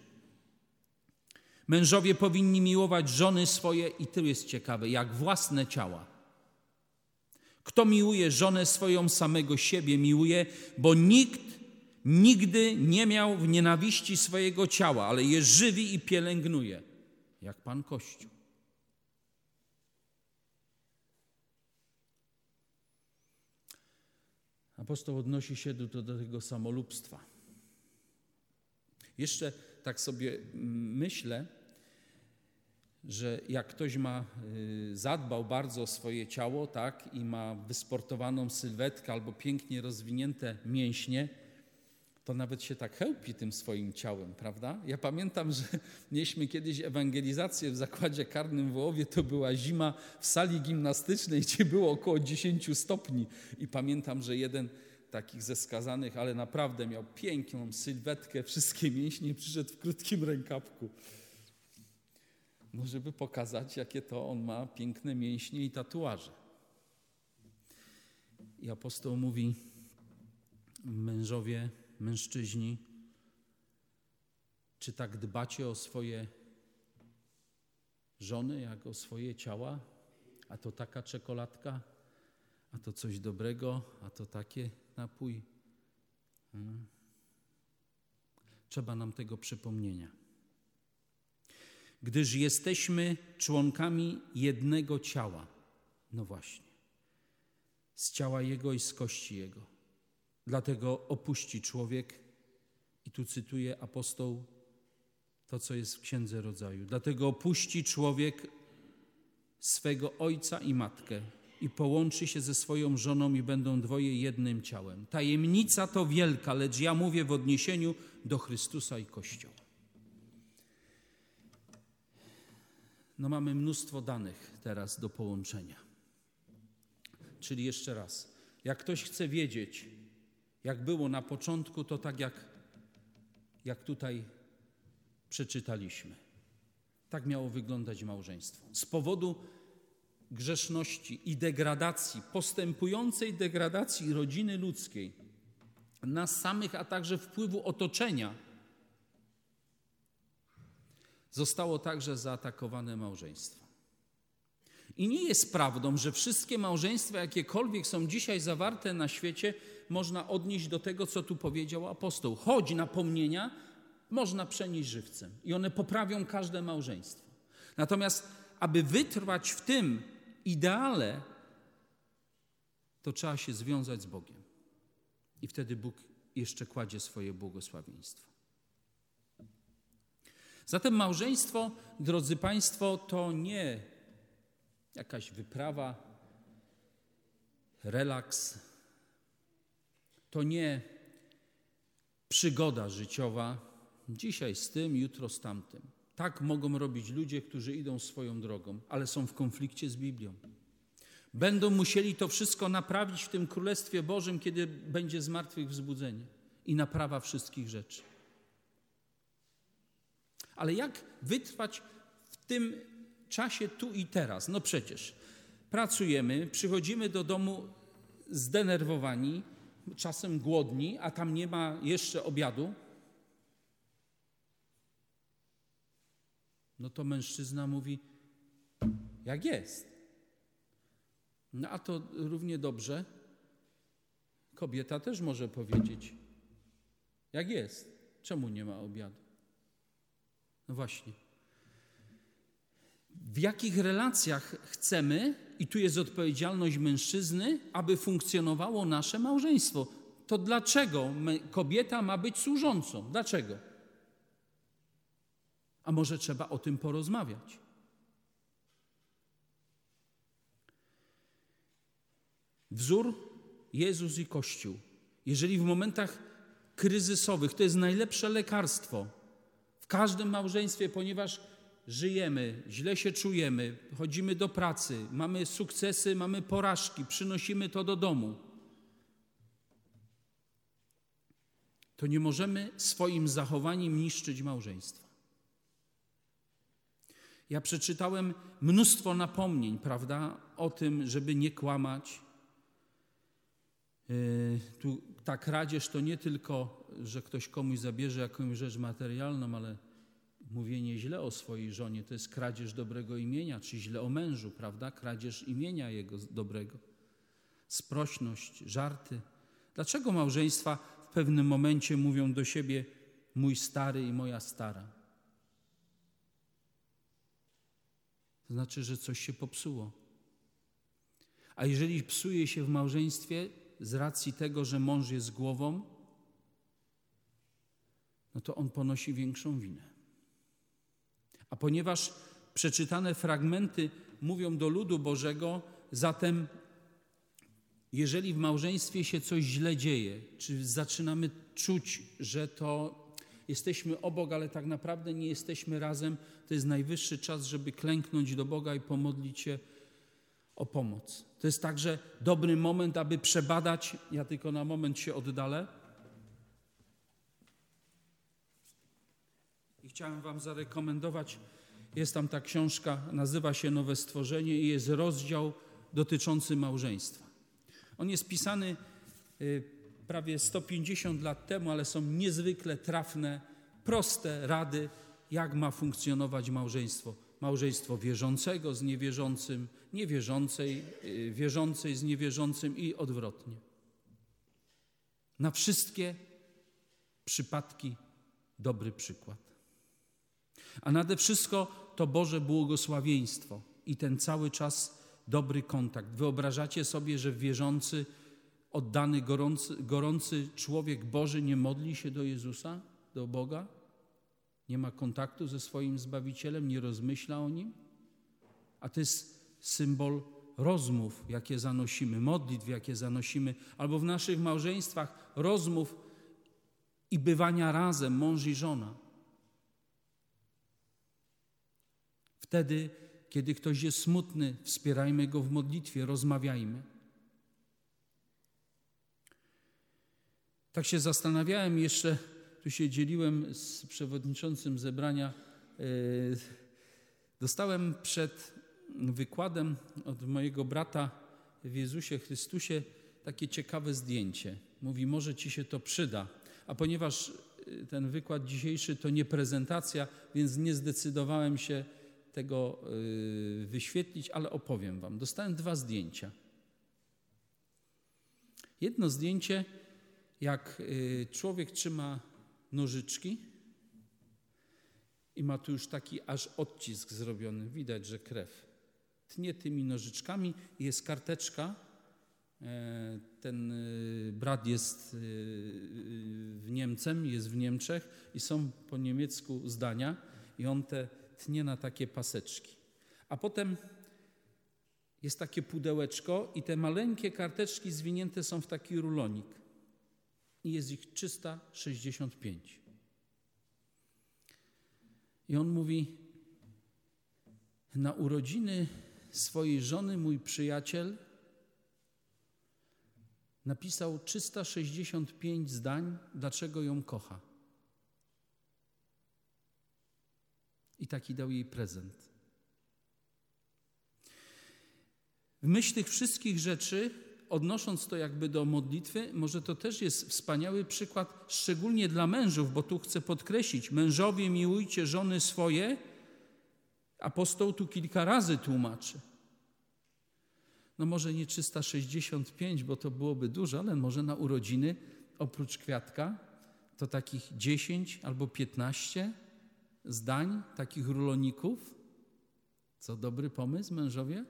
Mężowie powinni miłować żony swoje i to jest ciekawe, jak własne ciała. Kto miłuje żonę swoją, samego siebie miłuje, bo nikt nigdy nie miał w nienawiści swojego ciała, ale je żywi i pielęgnuje, jak Pan Kościół. Apostoł odnosi się do, do tego samolubstwa. Jeszcze tak sobie myślę, że jak ktoś ma, y, zadbał bardzo o swoje ciało, tak, i ma wysportowaną sylwetkę albo pięknie rozwinięte mięśnie, to nawet się tak chełpi tym swoim ciałem, prawda? Ja pamiętam, że mieliśmy kiedyś ewangelizację w zakładzie karnym w Wołowie, to była zima w sali gimnastycznej, gdzie było około 10 stopni i pamiętam, że jeden takich ze skazanych, ale naprawdę miał piękną sylwetkę, wszystkie mięśnie, przyszedł w krótkim rękawku no żeby pokazać, jakie to on ma piękne mięśnie i tatuaże. I apostoł mówi, mężowie, mężczyźni, czy tak dbacie o swoje żony, jak o swoje ciała? A to taka czekoladka, a to coś dobrego, a to takie napój. Hmm. Trzeba nam tego przypomnienia. gdyż jesteśmy członkami jednego ciała. No właśnie, z ciała Jego i z kości Jego. Dlatego opuści człowiek, i tu cytuję apostoł to, co jest w Księdze Rodzaju. Dlatego opuści człowiek swego ojca i matkę i połączy się ze swoją żoną i będą dwoje jednym ciałem. Tajemnica to wielka, lecz ja mówię w odniesieniu do Chrystusa i Kościoła. No mamy mnóstwo danych teraz do połączenia. Czyli jeszcze raz, jak ktoś chce wiedzieć, jak było na początku, to tak jak, jak tutaj przeczytaliśmy. Tak miało wyglądać małżeństwo. Z powodu grzeszności i degradacji, postępującej degradacji rodziny ludzkiej, nas samych, a także wpływu otoczenia, zostało także zaatakowane małżeństwo. I nie jest prawdą, że wszystkie małżeństwa, jakiekolwiek są dzisiaj zawarte na świecie, można odnieść do tego, co tu powiedział apostoł. Choć napomnienia można przenieść żywcem i one poprawią każde małżeństwo. Natomiast, aby wytrwać w tym ideale, to trzeba się związać z Bogiem. I wtedy Bóg jeszcze kładzie swoje błogosławieństwo. Zatem małżeństwo, drodzy Państwo, to nie jakaś wyprawa, relaks, to nie przygoda życiowa, dzisiaj z tym, jutro z tamtym. Tak mogą robić ludzie, którzy idą swoją drogą, ale są w konflikcie z Biblią. Będą musieli to wszystko naprawić w tym Królestwie Bożym, kiedy będzie zmartwychwzbudzenie i naprawa wszystkich rzeczy. Ale jak wytrwać w tym czasie tu i teraz? No przecież pracujemy, przychodzimy do domu zdenerwowani, czasem głodni, a tam nie ma jeszcze obiadu. No to mężczyzna mówi, jak jest. No a to równie dobrze kobieta też może powiedzieć, jak jest. Czemu nie ma obiadu? No właśnie. W jakich relacjach chcemy, i tu jest odpowiedzialność mężczyzny, aby funkcjonowało nasze małżeństwo? To dlaczego kobieta ma być służącą? Dlaczego? A może trzeba o tym porozmawiać? Wzór Jezus i Kościół. Jeżeli w momentach kryzysowych to jest najlepsze lekarstwo, w każdym małżeństwie, ponieważ żyjemy, źle się czujemy, chodzimy do pracy, mamy sukcesy, mamy porażki, przynosimy to do domu. To nie możemy swoim zachowaniem niszczyć małżeństwa. Ja przeczytałem mnóstwo napomnień, prawda, o tym, żeby nie kłamać. Yy, tu ta kradzież to nie tylko że ktoś komuś zabierze jakąś rzecz materialną, ale mówienie źle o swojej żonie to jest kradzież dobrego imienia, czy źle o mężu, prawda? Kradzież imienia jego dobrego. Sprośność, żarty. Dlaczego małżeństwa w pewnym momencie mówią do siebie mój stary i moja stara? To znaczy, że coś się popsuło. A jeżeli psuje się w małżeństwie z racji tego, że mąż jest głową, no to on ponosi większą winę. A ponieważ przeczytane fragmenty mówią do ludu Bożego, zatem jeżeli w małżeństwie się coś źle dzieje, czy zaczynamy czuć, że to jesteśmy obok, ale tak naprawdę nie jesteśmy razem, to jest najwyższy czas, żeby klęknąć do Boga i pomodlić się o pomoc. To jest także dobry moment, aby przebadać, ja tylko na moment się oddalę, chciałem Wam zarekomendować, jest tam ta książka, nazywa się Nowe Stworzenie i jest rozdział dotyczący małżeństwa. On jest pisany y, prawie 150 lat temu, ale są niezwykle trafne, proste rady, jak ma funkcjonować małżeństwo. Małżeństwo wierzącego z niewierzącym, niewierzącej, y, wierzącej z niewierzącym i odwrotnie. Na wszystkie przypadki dobry przykład. A nade wszystko to Boże błogosławieństwo i ten cały czas dobry kontakt. Wyobrażacie sobie, że wierzący, oddany, gorący, gorący człowiek Boży nie modli się do Jezusa, do Boga? Nie ma kontaktu ze swoim Zbawicielem, nie rozmyśla o Nim? A to jest symbol rozmów, jakie zanosimy, modlitw, jakie zanosimy, albo w naszych małżeństwach rozmów i bywania razem, mąż i żona. Wtedy, kiedy ktoś jest smutny, wspierajmy go w modlitwie, rozmawiajmy. Tak się zastanawiałem jeszcze, tu się dzieliłem z przewodniczącym zebrania. E, dostałem przed wykładem od mojego brata w Jezusie Chrystusie takie ciekawe zdjęcie. Mówi, może ci się to przyda. A ponieważ y, ten wykład dzisiejszy to nie prezentacja, więc nie zdecydowałem się tego y, wyświetlić, ale opowiem Wam. Dostałem dwa zdjęcia. Jedno zdjęcie, jak y, człowiek trzyma nożyczki i ma tu już taki aż odcisk zrobiony. Widać, że krew tnie tymi nożyczkami jest karteczka. E, ten e, brat jest w Niemcem, jest w Niemczech i są po niemiecku zdania i on te tnie na takie paseczki. A potem jest takie pudełeczko i te maleńkie karteczki zwinięte są w taki rulonik. I jest ich 365. I on mówi, na urodziny swojej żony mój przyjaciel napisał 365 zdań, dlaczego ją kocha. I taki dał jej prezent. W myśl tych wszystkich rzeczy, odnosząc to jakby do modlitwy, może to też jest wspaniały przykład, szczególnie dla mężów, bo tu chcę podkreślić: mężowie, miłujcie żony swoje Apostoł tu kilka razy tłumaczy. No może nie 365, bo to byłoby dużo, ale może na urodziny oprócz kwiatka to takich 10 albo 15 zdań, takich ruloników. Co dobry pomysł, mężowie?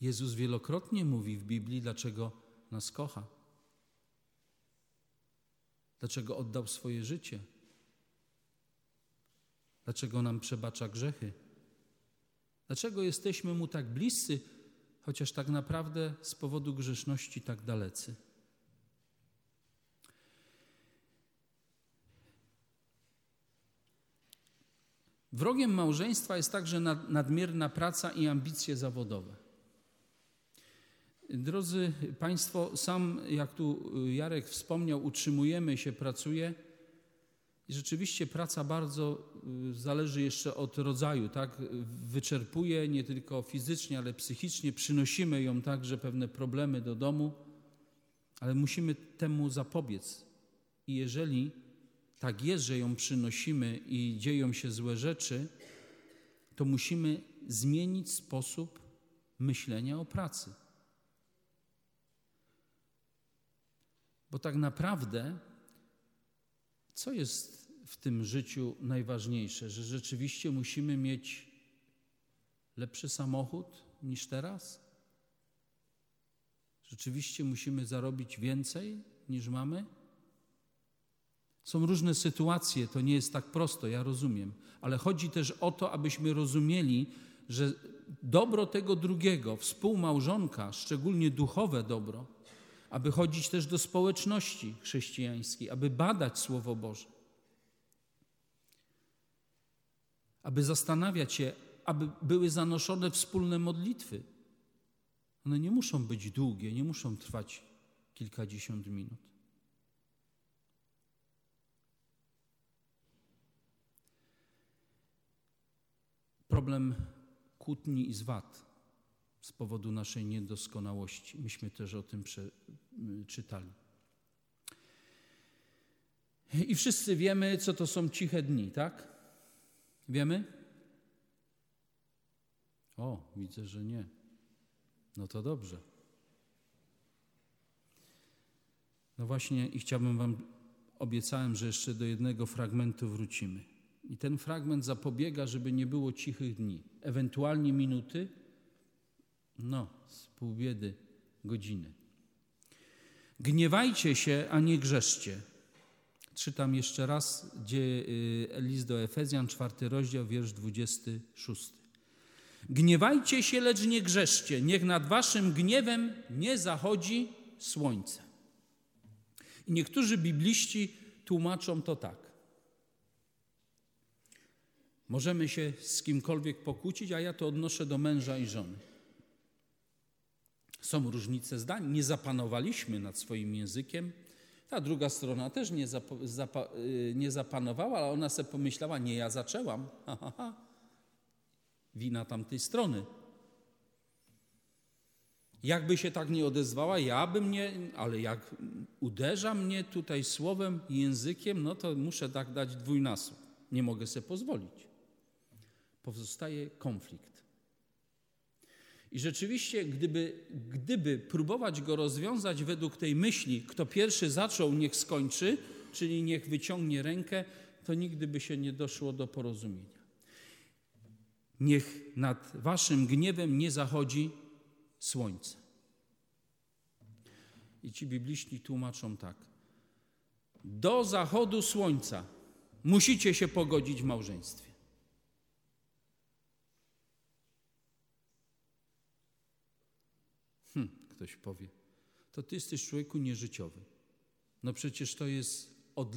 Jezus wielokrotnie mówi w Biblii, dlaczego nas kocha. Dlaczego oddał swoje życie. Dlaczego nam przebacza grzechy? Dlaczego jesteśmy Mu tak bliscy, chociaż tak naprawdę z powodu grzeszności tak dalecy? Wrogiem małżeństwa jest także nadmierna praca i ambicje zawodowe. Drodzy Państwo, sam, jak tu Jarek wspomniał, utrzymujemy się, pracuje. I rzeczywiście praca bardzo y, zależy jeszcze od rodzaju, tak? Wyczerpuje nie tylko fizycznie, ale psychicznie, przynosimy ją także pewne problemy do domu, ale musimy temu zapobiec. I jeżeli tak jest, że ją przynosimy i dzieją się złe rzeczy, to musimy zmienić sposób myślenia o pracy. Bo tak naprawdę, co jest w tym życiu najważniejsze, że rzeczywiście musimy mieć lepszy samochód niż teraz? Rzeczywiście musimy zarobić więcej niż mamy? Są różne sytuacje, to nie jest tak prosto, ja rozumiem, ale chodzi też o to, abyśmy rozumieli, że dobro tego drugiego, współmałżonka, szczególnie duchowe dobro, aby chodzić też do społeczności chrześcijańskiej, aby badać Słowo Boże, aby zastanawiać się, aby były zanoszone wspólne modlitwy. One nie muszą być długie, nie muszą trwać kilkadziesiąt minut. Problem kłótni i zwad z powodu naszej niedoskonałości. Myśmy też o tym czytali. I wszyscy wiemy, co to są ciche dni, tak? Wiemy? O, widzę, że nie. No to dobrze. No właśnie i chciałbym Wam obiecałem, że jeszcze do jednego fragmentu wrócimy. I ten fragment zapobiega, żeby nie było cichych dni, ewentualnie minuty, no, z pół biedy, godziny. Gniewajcie się, a nie grzeszcie. Czytam jeszcze raz gdzie, y, list do Efezjan, czwarty rozdział, wiersz 26. Gniewajcie się, lecz nie grzeszcie. Niech nad waszym gniewem nie zachodzi słońce. I niektórzy bibliści tłumaczą to tak. Możemy się z kimkolwiek pokłócić, a ja to odnoszę do męża i żony. Są różnice zdań, nie zapanowaliśmy nad swoim językiem. Ta druga strona też nie, zap, y, nie zapanowała, ale ona sobie pomyślała, nie ja zaczęłam. Ha, ha, ha. Wina tamtej strony. Jakby się tak nie odezwała, ja bym nie, ale jak uderza mnie tutaj słowem, językiem, no to muszę tak dać dwójnasób. Nie mogę sobie pozwolić. Pozostaje konflikt. I rzeczywiście, gdyby, gdyby próbować go rozwiązać według tej myśli, kto pierwszy zaczął, niech skończy, czyli niech wyciągnie rękę, to nigdy by się nie doszło do porozumienia. Niech nad waszym gniewem nie zachodzi słońce. I ci bibliści tłumaczą tak. Do zachodu słońca musicie się pogodzić w małżeństwie. Ktoś powie, to ty jesteś człowieku nieżyciowy. No przecież to jest, od...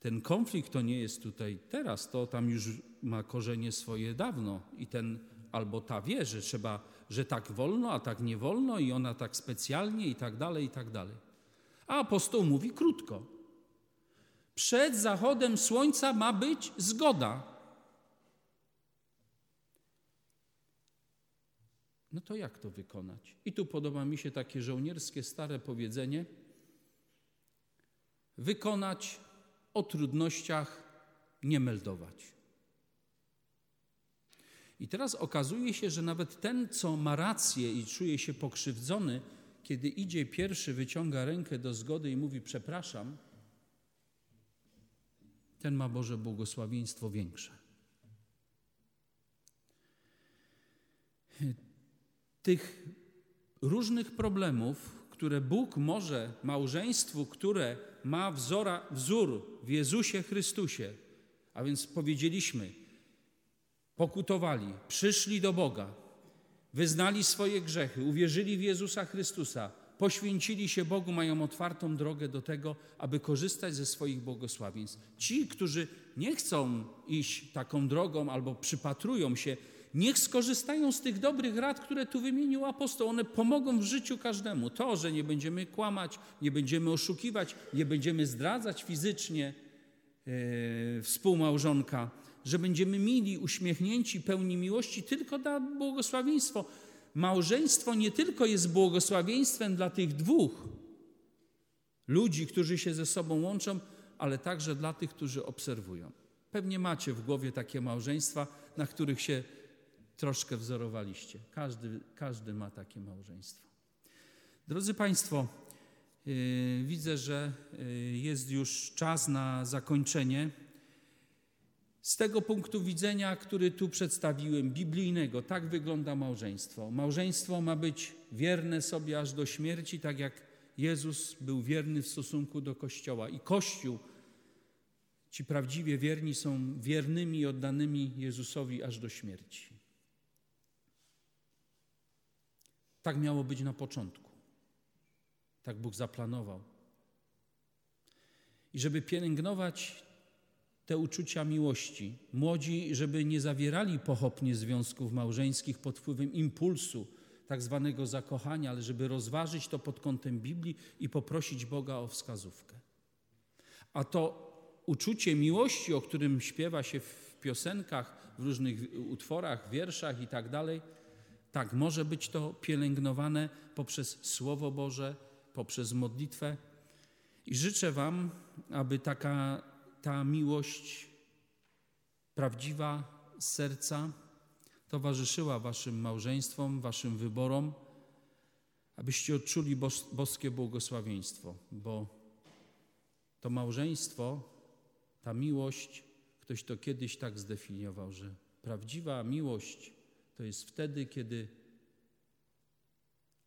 ten konflikt to nie jest tutaj teraz, to tam już ma korzenie swoje dawno i ten albo ta wie, że trzeba, że tak wolno, a tak nie wolno i ona tak specjalnie i tak dalej, i tak dalej. A apostoł mówi krótko. Przed zachodem słońca ma być zgoda. No to jak to wykonać? I tu podoba mi się takie żołnierskie stare powiedzenie: wykonać, o trudnościach nie meldować. I teraz okazuje się, że nawet ten, co ma rację i czuje się pokrzywdzony, kiedy idzie pierwszy, wyciąga rękę do zgody i mówi: Przepraszam, ten ma Boże błogosławieństwo większe. Tych różnych problemów, które Bóg może małżeństwu, które ma wzora, wzór w Jezusie Chrystusie, a więc powiedzieliśmy, pokutowali, przyszli do Boga, wyznali swoje grzechy, uwierzyli w Jezusa Chrystusa, poświęcili się Bogu, mają otwartą drogę do tego, aby korzystać ze swoich błogosławieństw. Ci, którzy nie chcą iść taką drogą albo przypatrują się, niech skorzystają z tych dobrych rad, które tu wymienił apostoł. One pomogą w życiu każdemu. To, że nie będziemy kłamać, nie będziemy oszukiwać, nie będziemy zdradzać fizycznie yy, współmałżonka, że będziemy mili, uśmiechnięci, pełni miłości, tylko da błogosławieństwo. Małżeństwo nie tylko jest błogosławieństwem dla tych dwóch ludzi, którzy się ze sobą łączą, ale także dla tych, którzy obserwują. Pewnie macie w głowie takie małżeństwa, na których się troszkę wzorowaliście. Każdy, każdy ma takie małżeństwo. Drodzy Państwo, yy, widzę, że yy, jest już czas na zakończenie. Z tego punktu widzenia, który tu przedstawiłem, biblijnego, tak wygląda małżeństwo. Małżeństwo ma być wierne sobie aż do śmierci, tak jak Jezus był wierny w stosunku do Kościoła. I Kościół, ci prawdziwie wierni, są wiernymi i oddanymi Jezusowi aż do śmierci. Tak miało być na początku. Tak Bóg zaplanował. I żeby pielęgnować te uczucia miłości. Młodzi, żeby nie zawierali pochopnie związków małżeńskich pod wpływem impulsu, tak zwanego zakochania, ale żeby rozważyć to pod kątem Biblii i poprosić Boga o wskazówkę. A to uczucie miłości, o którym śpiewa się w piosenkach, w różnych utworach, wierszach i tak dalej, tak, może być to pielęgnowane poprzez Słowo Boże, poprzez modlitwę. I życzę Wam, aby taka ta miłość prawdziwa z serca towarzyszyła Waszym małżeństwom, Waszym wyborom, abyście odczuli bos boskie błogosławieństwo, bo To małżeństwo, ta miłość, ktoś to kiedyś tak zdefiniował, że prawdziwa miłość to jest wtedy, kiedy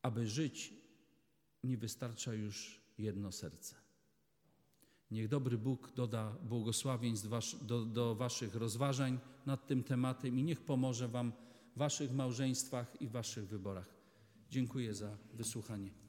aby żyć, nie wystarcza już jedno serce. Niech dobry Bóg doda błogosławieństw wasz, do, do Waszych rozważań nad tym tematem i niech pomoże Wam w Waszych małżeństwach i Waszych wyborach. Dziękuję za wysłuchanie.